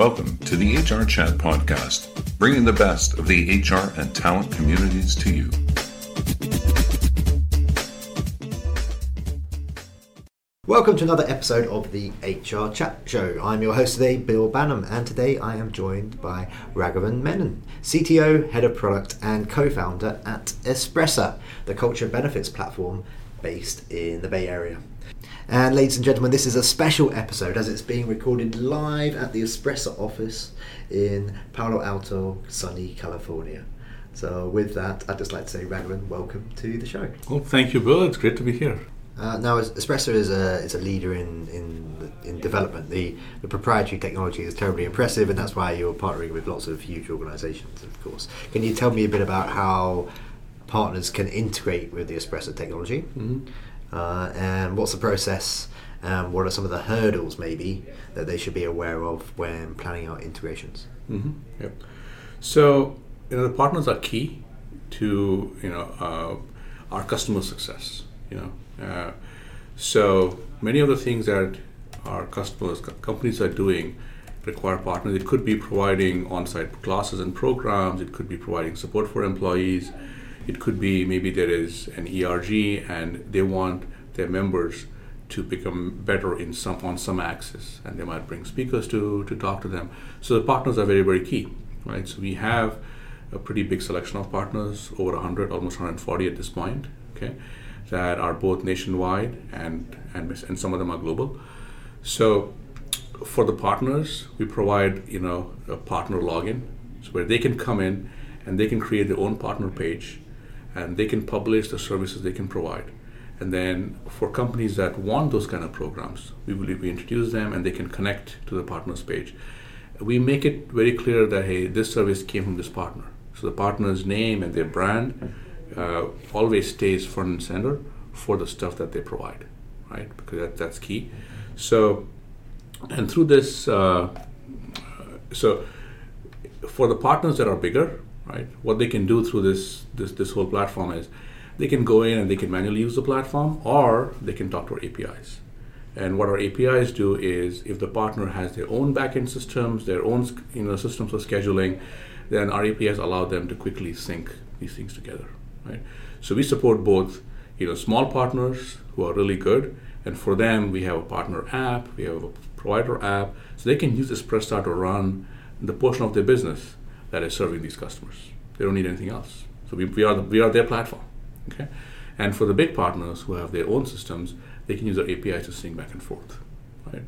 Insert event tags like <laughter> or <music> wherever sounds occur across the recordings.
Welcome to the HR Chat Podcast, bringing the best of the HR and talent communities to you. Welcome to another episode of the HR Chat Show. I'm your host today, Bill Banham, and today I am joined by Raghavan Menon, CTO, Head of Product, and co founder at Espressa, the culture benefits platform based in the Bay Area. And ladies and gentlemen, this is a special episode as it's being recorded live at the Espressa office in Palo Alto, sunny California. So, with that, I'd just like to say, Raghavan, welcome to the show. Well, thank you, Bill. It's great to be here. Uh, now, Espressa is a is a leader in in, in development. The the proprietary technology is terribly impressive, and that's why you're partnering with lots of huge organisations. Of course, can you tell me a bit about how partners can integrate with the Espressa technology? Mm-hmm uh, and what's the process? Um, what are some of the hurdles maybe that they should be aware of when planning out integrations? Mm-hmm. Yep. So you know the partners are key to you know uh, our customer success. You know, uh, so many of the things that our customers companies are doing require partners. It could be providing on-site classes and programs. It could be providing support for employees it could be maybe there is an ERG and they want their members to become better in some on some axis, and they might bring speakers to to talk to them. So the partners are very very key, right? So we have a pretty big selection of partners, over 100, almost 140 at this point, okay, that are both nationwide and and and some of them are global. So for the partners, we provide you know a partner login, so where they can come in and they can create their own partner page and they can publish the services they can provide. And then for companies that want those kind of programs, we believe we introduce them and they can connect to the partners page. We make it very clear that hey, this service came from this partner. So the partner's name and their brand uh, always stays front and center for the stuff that they provide, right? Because that, that's key. So, and through this, uh, so for the partners that are bigger, right? What they can do through this, this, this whole platform is they can go in and they can manually use the platform or they can talk to our APIs. And what our APIs do is if the partner has their own backend systems, their own you know, systems for scheduling, then our APIs allow them to quickly sync these things together. Right? So we support both you know, small partners who are really good, and for them we have a partner app, we have a provider app, so they can use Espressa to run the portion of their business that is serving these customers. They don't need anything else. So we, we, are, the, we are their platform. Okay? And for the big partners who have their own systems, they can use our APIs to sync back and forth. Right?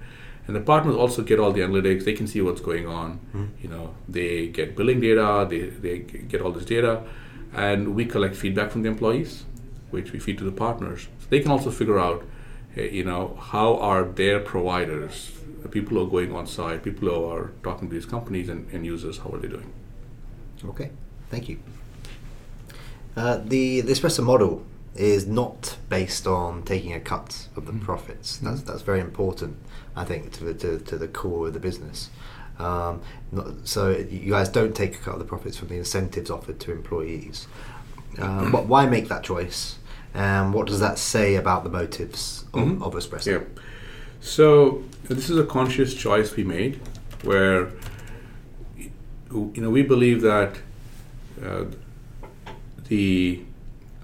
And the partners also get all the analytics. They can see what's going on. Mm-hmm. You know, they get billing data. They, they get all this data, and we collect feedback from the employees, which we feed to the partners. So they can also figure out, you know, how are their providers, the people who are going on site, people who are talking to these companies and, and users, how are they doing? Okay, thank you. Uh, the, the Espressa model is not based on taking a cut of the mm. profits. That's mm. that's very important, I think, to the to, to the core of the business. Um, not, so you guys don't take a cut of the profits from the incentives offered to employees. Uh, but why make that choice? And what does that say about the motives of, mm-hmm. of Espressa? Yeah. So this is a conscious choice we made, where you know, we believe that uh, the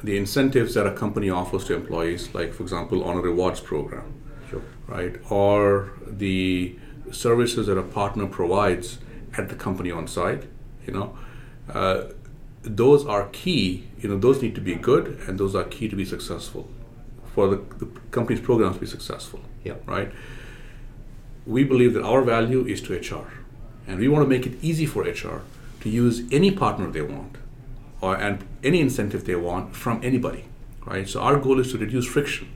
the incentives that a company offers to employees, like for example, on a rewards program, sure. right, or the services that a partner provides at the company on site, you know, uh, those are key. You know, those need to be good, and those are key to be successful for the, the company's programs to be successful. Yeah. Right. We believe that our value is to HR and we want to make it easy for HR to use any partner they want or and any incentive they want from anybody, right? So our goal is to reduce friction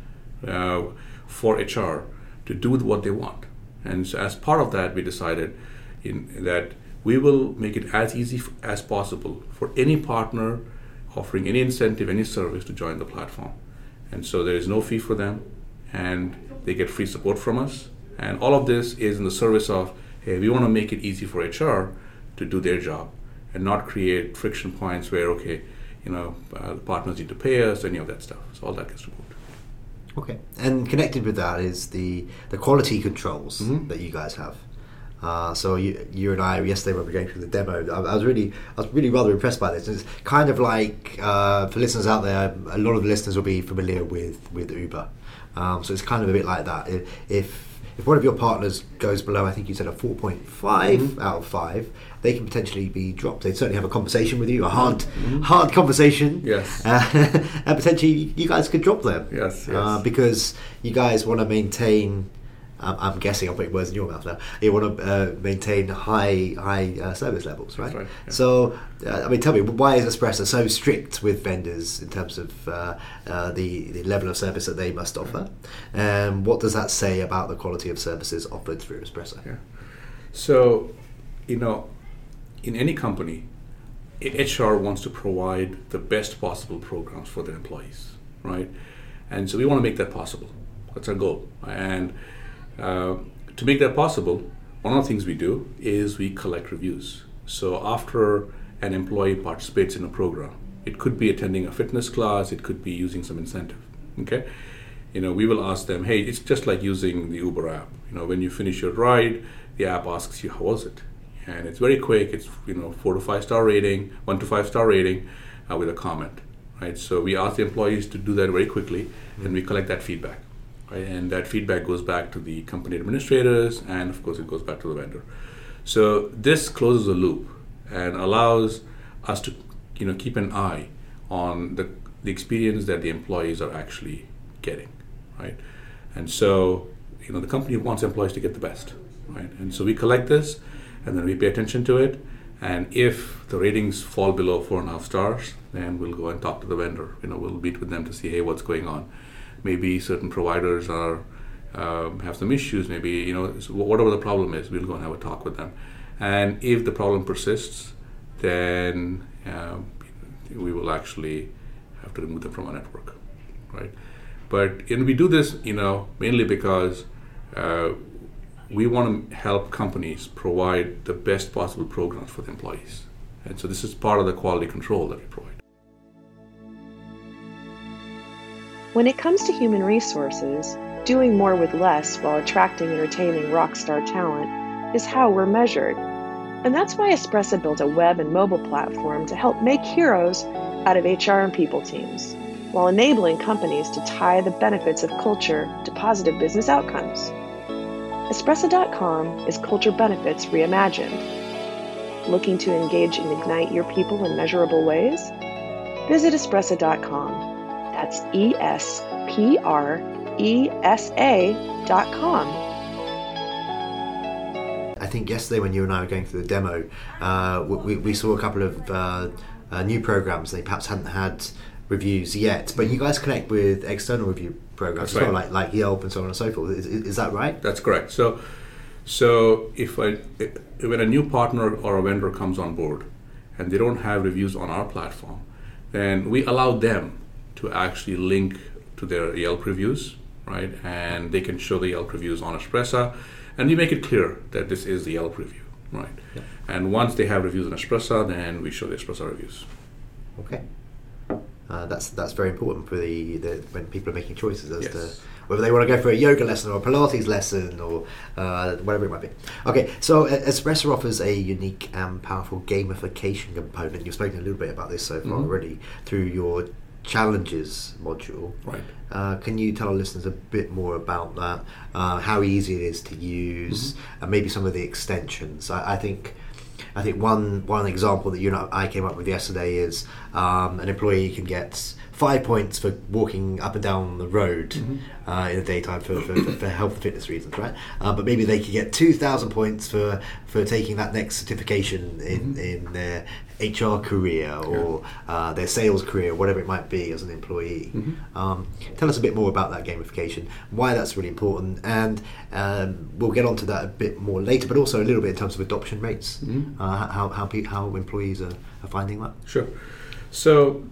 uh, for HR to do what they want. And so as part of that, we decided in, that we will make it as easy f- as possible for any partner offering any incentive, any service to join the platform. And so there is no fee for them, and they get free support from us. And all of this is in the service of hey, we want to make it easy for HR to do their job and not create friction points where, okay, you know, uh, the partners need to pay us, any of that stuff. So all that gets removed. Okay, and connected with that is the the quality controls mm-hmm. that you guys have. Uh, so you, you and I yesterday when we were going through the demo, I, I was really I was really rather impressed by this. It's kind of like uh, for listeners out there, a lot of the listeners will be familiar with with Uber. Um, so it's kind of a bit like that. If if one of your partners goes below, I think you said a 4.5 mm-hmm. out of 5, they can potentially be dropped. They'd certainly have a conversation with you, a hard, mm-hmm. hard conversation. Yes. Uh, <laughs> and potentially you guys could drop them. Yes, yes. Uh, because you guys want to maintain I'm, guessing I'm putting words in your mouth now. You want to uh, maintain high high uh, service levels, right? right yeah. So, uh, I mean, tell me why is Espressa so strict with vendors in terms of uh, uh, the the level of service that they must offer, and what does that say about the quality of services offered through Espressa? Yeah. So, you know, in any company, HR wants to provide the best possible programs for their employees, right? And so we want to make that possible. That's our goal, and uh, to make that possible, one of the things we do is we collect reviews. So after an employee participates in a program, it could be attending a fitness class, it could be using some incentive. Okay, you know, we will ask them, hey, it's just like using the Uber app. You know, when you finish your ride, the app asks you how was it, and it's very quick. It's you know four to five star rating, one to five star rating, uh, with a comment. Right. So we ask the employees to do that very quickly, mm-hmm. and we collect that feedback right? And that feedback goes back to the company administrators, and of course, it goes back to the vendor. So this closes a loop and allows us to, you know, keep an eye on the the experience that the employees are actually getting, right? And so, you know, the company wants employees to get the best, right? And so we collect this, and then we pay attention to it. And if the ratings fall below four and a half stars, then we'll go and talk to the vendor. You know, we'll meet with them to see, hey, what's going on maybe certain providers are um, have some issues. Maybe you know whatever the problem is, we'll go and have a talk with them. And if the problem persists, then uh, we will actually have to remove them from our network, right? But and we do this, you know, mainly because uh, we want to help companies provide the best possible programs for the employees, and so this is part of the quality control that we provide. When it comes to human resources, doing more with less while attracting and retaining rock star talent is how we're measured. And that's why Espressa built a web and mobile platform to help make heroes out of HR and people teams, while enabling companies to tie the benefits of culture to positive business outcomes. Espressa.com is culture benefits reimagined. Looking to engage and ignite your people in measurable ways? Visit Espressa.com that's E S P R E S A dot com. I think yesterday when you and I were going through the demo, uh, we, we saw a couple of uh, uh, new programs they perhaps hadn't had reviews yet, but you guys connect with external review programs That's as well, like, like Yelp and so on and so forth. Is, is that right? That's correct. So, so if, I, if when a new partner or a vendor comes on board and they don't have reviews on our platform, then we allow them to actually link to their Yelp reviews, right? And they can show the Yelp reviews on Espressa, and we make it clear that this is the Yelp review, right? Yeah. And once they have reviews on Espressa, then we show the Espressa reviews. Okay. Uh, that's that's very important for the, the when people are making choices as yes. to whether they want to go for a yoga lesson or a Pilates lesson or uh, whatever it might be. Okay, so Espressa offers a unique and powerful gamification component. You've spoken a little bit about this so far mm-hmm. already through your challenges module. Right. Uh, can you tell our listeners a bit more about that? Uh, how easy it is to use, mm-hmm. and maybe some of the extensions. I, I, think. I think one one example that you know I came up with yesterday is um, an employee can get five points for walking up and down the road mm-hmm. uh, in the daytime for, for, for, health and fitness reasons, right? Uh, but maybe they could get 2,000 points for, for taking that next certification in, mm-hmm. in their HR career or uh, their sales career, whatever it might be as an employee. Mm-hmm. Um, tell us a bit more about that gamification, why that's really important, and um, we'll get onto that a bit more later, but also a little bit in terms of adoption rates, mm-hmm. uh, how, how, how employees are, are finding that. Sure. So,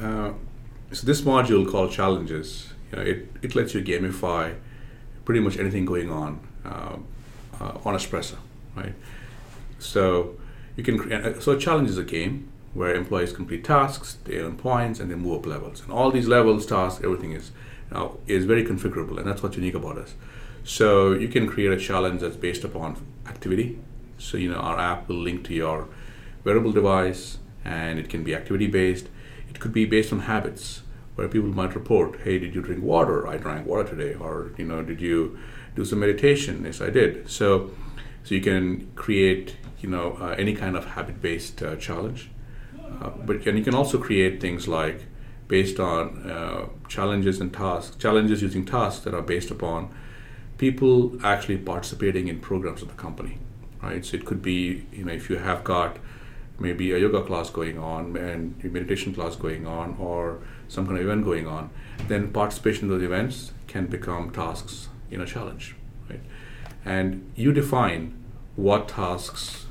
uh, so this module called challenges, you know, it, it lets you gamify pretty much anything going on uh, uh, on Espressa, right? So you can uh, so a challenge is a game where employees complete tasks, they earn points, and they move up levels. And all these levels, tasks, everything is now is very configurable, and that's what's unique about us. So you can create a challenge that's based upon activity. So you know our app will link to your wearable device, and it can be activity based. It could be based on habits, where people might report, "Hey, did you drink water? I drank water today," or you know, "Did you do some meditation?" Yes, I did. So, so you can create you know uh, any kind of habit based uh, challenge, uh, but and you can also create things like based on uh, challenges and tasks, challenges using tasks that are based upon people actually participating in programs of the company, right? So it could be, you know, if you have got maybe a yoga class going on and a meditation class going on or some kind of event going on, then participation in those events can become tasks in a challenge, right? And you define what tasks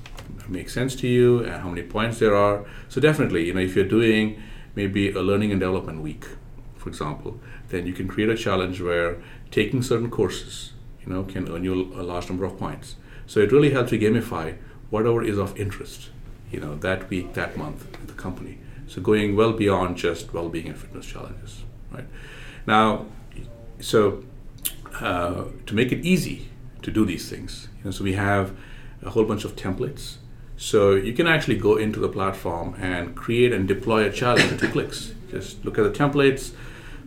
make sense to you and how many points there are. So definitely, you know, if you're doing maybe a learning and development week, for example, then you can create a challenge where taking certain courses, you know, can earn you a large number of points. So it really helps you gamify whatever is of interest, you know, that week, that month the company. So going well beyond just well-being and fitness challenges, right? Now, so uh, to make it easy to do these things, you know, so we have a whole bunch of templates so you can actually go into the platform and create and deploy a challenge in two clicks. Just look at the templates,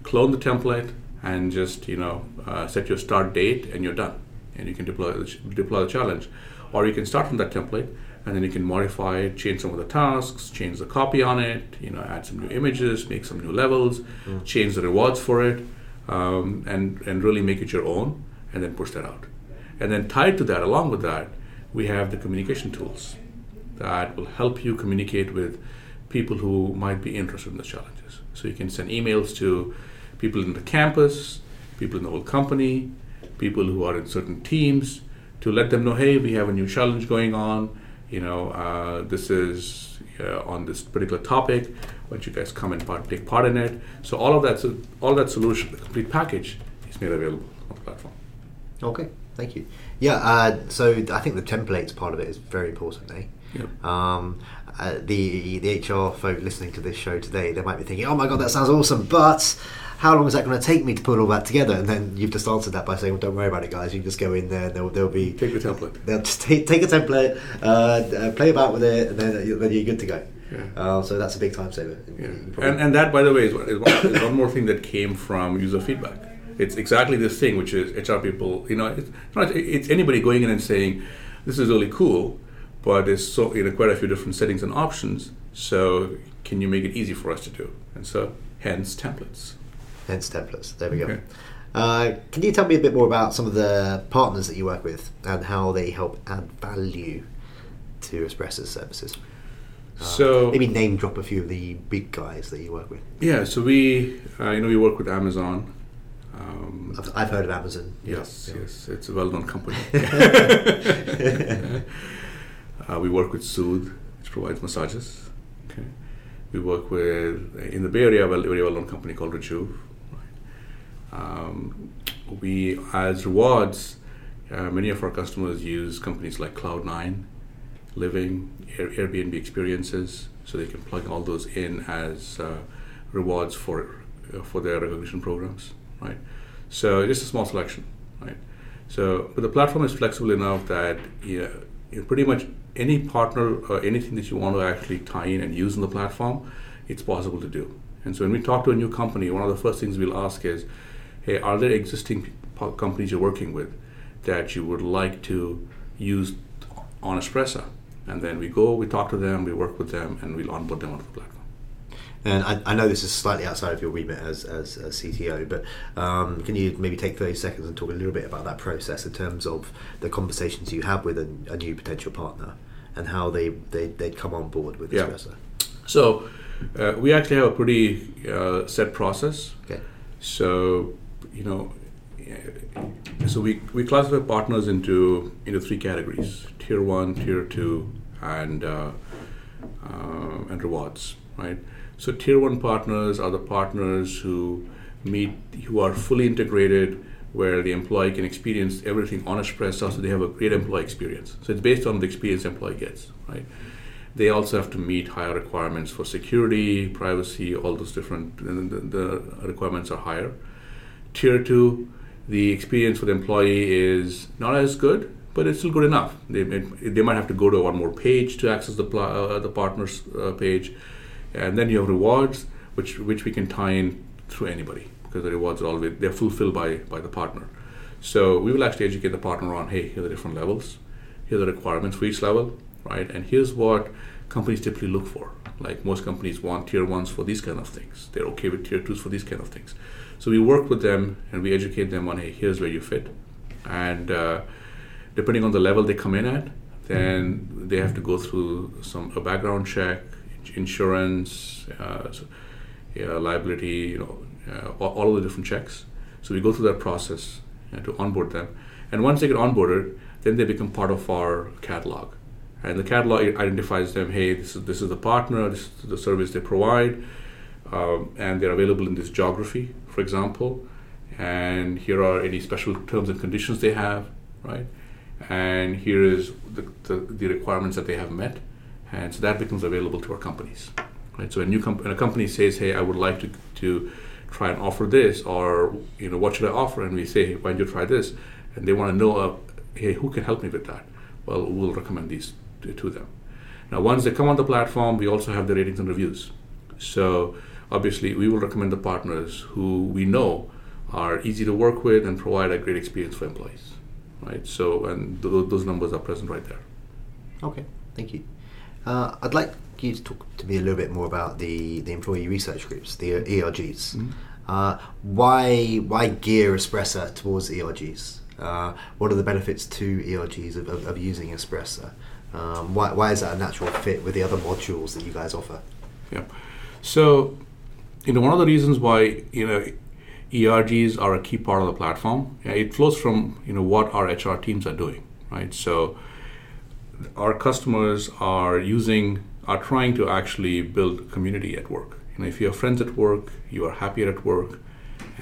clone the template, and just you know uh, set your start date, and you're done. And you can deploy the, deploy the challenge, or you can start from that template, and then you can modify it, change some of the tasks, change the copy on it, you know, add some new images, make some new levels, mm. change the rewards for it, um, and and really make it your own, and then push that out. And then tied to that, along with that, we have the communication tools that will help you communicate with people who might be interested in the challenges. So you can send emails to people in the campus, people in the whole company, people who are in certain teams to let them know, hey, we have a new challenge going on. You know, uh, this is uh, on this particular topic. Why don't you guys come and part, take part in it? So all of that, all that solution, the complete package, is made available on the platform. Okay, thank you. Yeah, uh, so I think the templates part of it is very important, eh? Yep. Um, uh, the the HR folk listening to this show today, they might be thinking, "Oh my god, that sounds awesome!" But how long is that going to take me to put all that together? And then you've just answered that by saying, "Well, don't worry about it, guys. You can just go in there. They'll, they'll be take the template. They'll just take, take a template, uh, uh, play about with it, and then, then you're good to go." Yeah. Uh, so that's a big time saver. Yeah. And, and that, by the way, is, one, is one more thing that came from user feedback. It's exactly this thing, which is HR people. You know, it's, not, it's anybody going in and saying, "This is really cool." but there's so you know quite a few different settings and options. So can you make it easy for us to do? And so hence templates. Hence templates. There we go. Okay. Uh, can you tell me a bit more about some of the partners that you work with and how they help add value to Espressa's services? Uh, so maybe name drop a few of the big guys that you work with. Yeah, so we uh, you know we work with Amazon. Um, I've, I've, heard of Amazon. Yes, yeah. yes, it's a well-known company. <laughs> <laughs> Uh, we work with Soothe, which provides massages. Okay. We work with, in the Bay Area, a very well known company called Rejuve. Right? Um, we, as rewards, uh, many of our customers use companies like Cloud9, Living, Air, Airbnb Experiences, so they can plug all those in as uh, rewards for uh, for their recognition programs, right? So just a small selection, right? So, but the platform is flexible enough that you know, pretty much any partner or anything that you want to actually tie in and use in the platform, it's possible to do. And so when we talk to a new company, one of the first things we'll ask is, hey, are there existing companies you're working with that you would like to use on Espressa? And then we go, we talk to them, we work with them, and we'll onboard them onto the platform. And I, I, know this is slightly outside of your remit as, as a CTO, but um, can you maybe take 30 seconds and talk a little bit about that process in terms of the conversations you have with a, a new potential partner and how they, they, they'd come on board with yeah. Espressa? So uh, we actually have a pretty uh, set process. Okay. So, you know, so we, we classify partners into into three categories: tier one, tier two, and uh, uh and rewards, right? So tier one partners are the partners who meet, who are fully integrated, where the employee can experience everything on Espressa, so they have a great employee experience. So it's based on the experience the employee gets, right? They also have to meet higher requirements for security, privacy, all those different. The, the requirements are higher. Tier two, the experience for the employee is not as good, but it's still good enough. They, they might have to go to one more page to access the uh, the partners uh, page, and then you have rewards, which which we can tie in through anybody because the rewards are always they're fulfilled by by the partner. So we will actually educate the partner on, hey, here are the different levels, here are the requirements for each level, right? And here's what companies typically look for. Like most companies want tier ones for these kind of things. They're okay with tier twos for these kind of things. So we work with them and we educate them on, hey, here's where you fit, and uh, depending on the level they come in at, then they have to go through some a background check, insurance, uh, yeah, liability, you know, uh, all, all of the different checks. So we go through that process to onboard them, and once they get onboarded, then they become part of our catalog. And the catalog identifies them. Hey, this is this is the partner. This is the service they provide, um, and they're available in this geography, for example. And here are any special terms and conditions they have, right? and here is the, the, the, requirements that they have met and so that becomes available to our companies right? So a new comp- a company says hey i would like to, to try and offer this or you know what should i offer? and we say hey, why don't you try this? and they want to know uh, hey who can help me with that? Well we'll recommend these to, to them. Now once they come on the platform we also have the ratings and reviews. So obviously we will recommend the partners who we know are easy to work with and provide a great experience for employees right? So, and th- those numbers are present right there. Okay, thank you. Uh, I'd like you to talk to me a little bit more about the, the employee research groups, the ERGs. Mm-hmm. Uh, why why gear Espressa towards ERGs? Uh, what are the benefits to ERGs of, of, of using Espressa? Um, why, why is that a natural fit with the other modules that you guys offer? Yeah. So, you know, one of the reasons why you know ERGs are a key part of the platform. It flows from you know what our HR teams are doing, right? So our customers are using are trying to actually build community at work. You know, if you have friends at work, you are happier at work,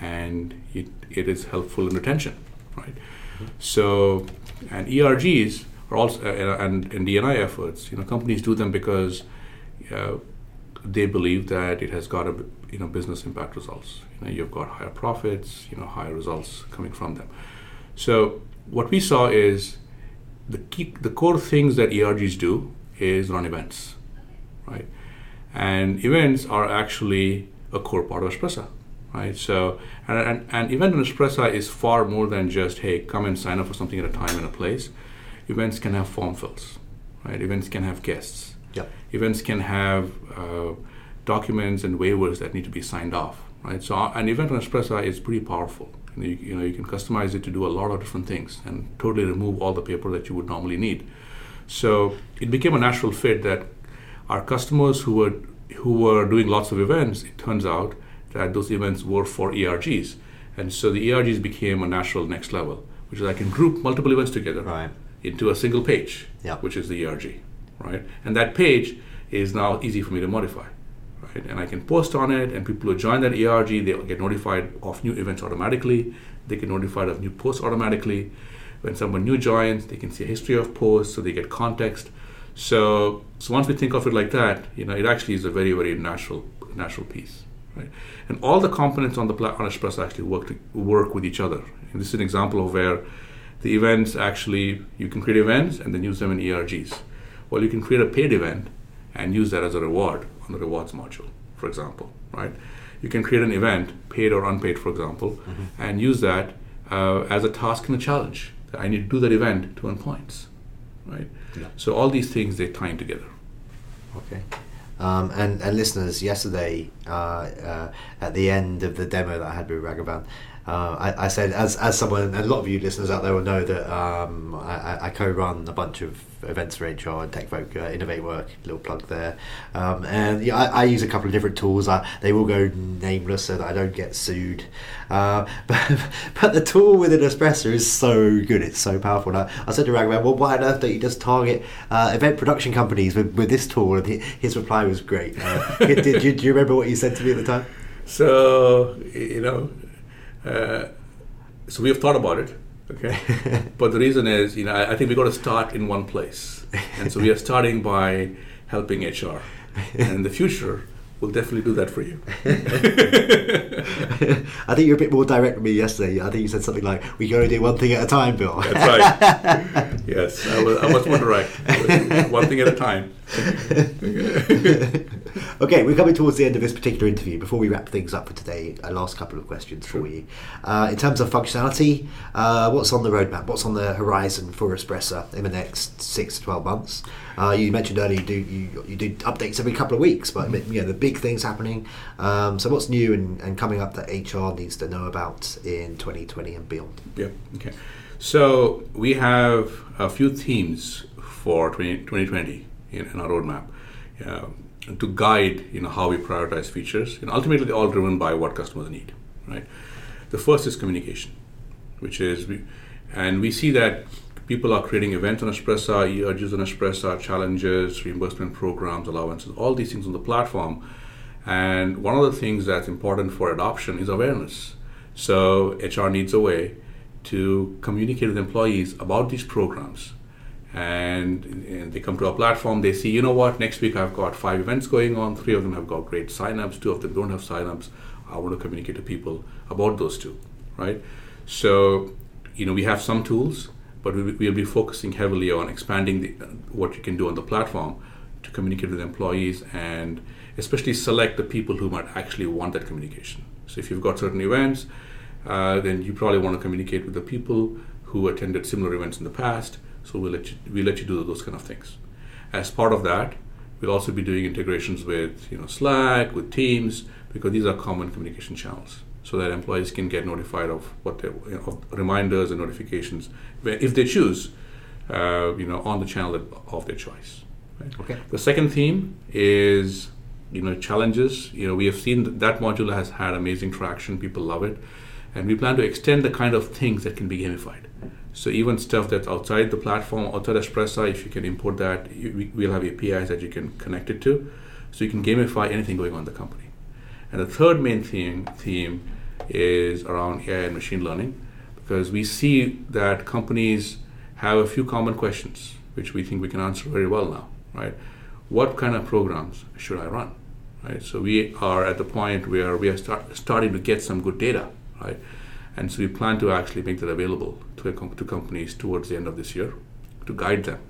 and it, it is helpful in retention, right? Mm-hmm. So and ERGs are also uh, and, and DNI efforts. You know, companies do them because uh, they believe that it has got a you know business impact results. You know, you've got higher profits, you know, higher results coming from them. So what we saw is the key, the core things that ERGs do is run events, right? And events are actually a core part of Espressa, right? So, and, and, and event in Espressa is far more than just, hey, come and sign up for something at a time and a place. Events can have form fills, right? Events can have guests. Yep. Events can have uh, documents and waivers that need to be signed off, right? So an event on Espressa is pretty powerful. You you know, you can customize it to do a lot of different things and totally remove all the paper that you would normally need. So it became a natural fit that our customers who were who were doing lots of events, it turns out that those events were for ERGs, and so the ERGs became a natural next level, which is I can group multiple events together right. into a single page, yep. which is the ERG, right? And that page is now easy for me to modify right? And I can post on it, and people who join that ERG, they get notified of new events automatically. They get notified of new posts automatically. When someone new joins, they can see a history of posts, so they get context. So, so once we think of it like that, you know, it actually is a very, very natural, natural piece, right? And all the components on the on Espressa actually work to, work with each other. And this is an example of where the events actually you can create events and then use them in ERGs. Well, you can create a paid event and use that as a reward on the rewards module, for example, right? You can create an event, paid or unpaid, for example, mm-hmm. and use that uh, as a task and a challenge. I need to do that event to earn points, right? Yeah. So all these things they tie in together. Okay. Um, and, and listeners, yesterday uh, uh, at the end of the demo that I had with Raghavan, uh, I, I, said, as, as someone, and a lot of you listeners out there will know that um, I, I, co-run a bunch of events for HR and TechVoke, uh, Innovate Work, little plug there. Um, and yeah, I, I, use a couple of different tools. they will go nameless so that I don't get sued. Uh, <laughs> but, but the tool within Espressa is so good, it's so powerful. I, I, said to Raghavan, well, why on earth don't you just target uh, event production companies with, with this tool? And his reply was great. Uh, <laughs> did, did, do you remember what you said to me at the time? So, you know, uh, so we have thought about it, okay. <laughs> but the reason is, you know, I, I think we got to start in one place, and so we are starting by helping HR. and in the future, we'll definitely do that for you. <laughs> I think you're a bit more direct with me yesterday. I think you said something like, "We can only do one thing at a time, Bill." That's right. <laughs> yes, I was, I was more direct. One thing at a time. <laughs> okay, we're coming towards the end of this particular interview. Before we wrap things up for today, a last couple of questions for you. Uh, in terms of functionality, uh, what's on the roadmap? What's on the horizon for Espressa in the next six to twelve months? Uh, you mentioned earlier you do you, you do updates every couple of weeks, but you know the big things happening. Um, so what's new and, and coming up that HR needs to know about in 2020 and beyond? Yep. Okay. So we have a few themes for 20, 2020 in, in our roadmap. To guide you know how we prioritize features and ultimately they're all driven by what customers need right the first is communication which is we, and we see that people are creating events on Espressa, ERGs on Espressa, challenges, reimbursement programs, allowances, all these things on the platform. And one of the things that's important for adoption is awareness. So HR needs a way to communicate with employees about these programs. And, and, they come to our platform, they see, you know what, next week I've got five events going on, three of them have got great signups, two of them don't have signups. I want to communicate to people about those two, right? So, you know, we have some tools but we, will be focusing heavily on expanding the, what you can do on the platform to communicate with employees and especially select the people who might actually want that communication. So if you've got certain events, uh, then you probably want to communicate with the people who attended similar events in the past. So we'll let you, we let you do those kind of things. As part of that, we'll also be doing integrations with you know Slack, with Teams, because these are common communication channels so that employees can get notified of what they, you know, reminders and notifications if they choose, uh, you know, on the channel of their choice. Right? Okay. The second theme is you know challenges. You know, we have seen that, that module has had amazing traction. People love it, and we plan to extend the kind of things that can be gamified. So even stuff that's outside the platform, outside Espressa, if you can import that, you, we'll have APIs that you can connect it to, so you can gamify anything going on in the company. And the third main theme theme is around AI and machine learning because we see that companies have a few common questions which we think we can answer very well now, right? What kind of programs should I run, right? So we are at the point where we are start, starting to get some good data, right? And so we plan to actually make that available to, to companies towards the end of this year to guide them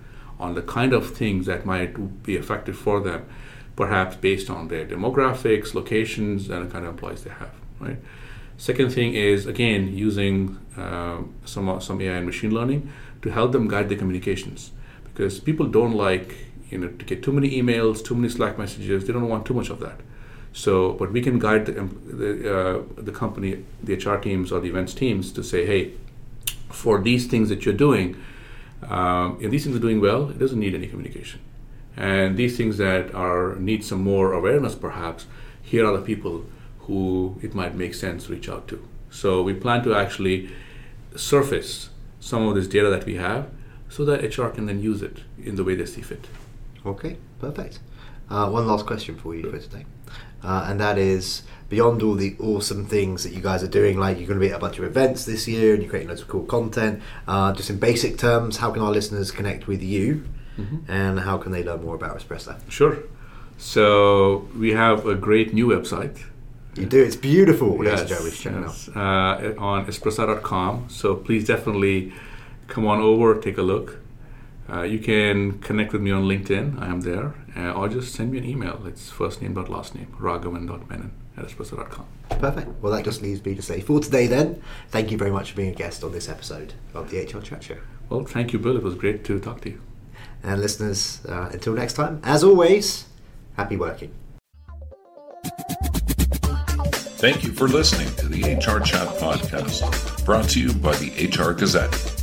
on the kind of things that might be effective for them, perhaps based on their demographics, locations, and the kind of employees they have, right? Second thing is again using uh, some some AI and machine learning to help them guide their communications because people don't like you know to get too many emails, too many Slack messages. They don't want too much of that. So, but we can guide the the, uh, the company, the HR teams or the events teams to say, hey, for these things that you're doing, um, and these things are doing well, it doesn't need any communication. And these things that are need some more awareness, perhaps, here are the people who it might make sense to reach out to. So we plan to actually surface some of this data that we have so that HR can then use it in the way they see fit. Okay, perfect. Uh, one last question for you for today, uh, and that is beyond all the awesome things that you guys are doing, like you're going to be at a bunch of events this year and you're creating loads of cool content. Uh, just in basic terms, how can our listeners connect with you, mm-hmm. and how can they learn more about Espressa? Sure. So we have a great new website you do. It's beautiful. Yes, yes, yes. Uh, on espressa.com. So please definitely come on over, take a look. Uh, you can connect with me on LinkedIn. I am there. Uh, or just send me an email. It's first name dot last name, raghavan.menon at espressa.com. Perfect. Well, that just leaves me to say for today then, thank you very much for being a guest on this episode of the HR Chat Show. Well, thank you, Bill. It was great to talk to you. And listeners, uh, until next time, as always, happy working. Thank you for listening to the HR Chat Podcast, brought to you by the HR Gazette.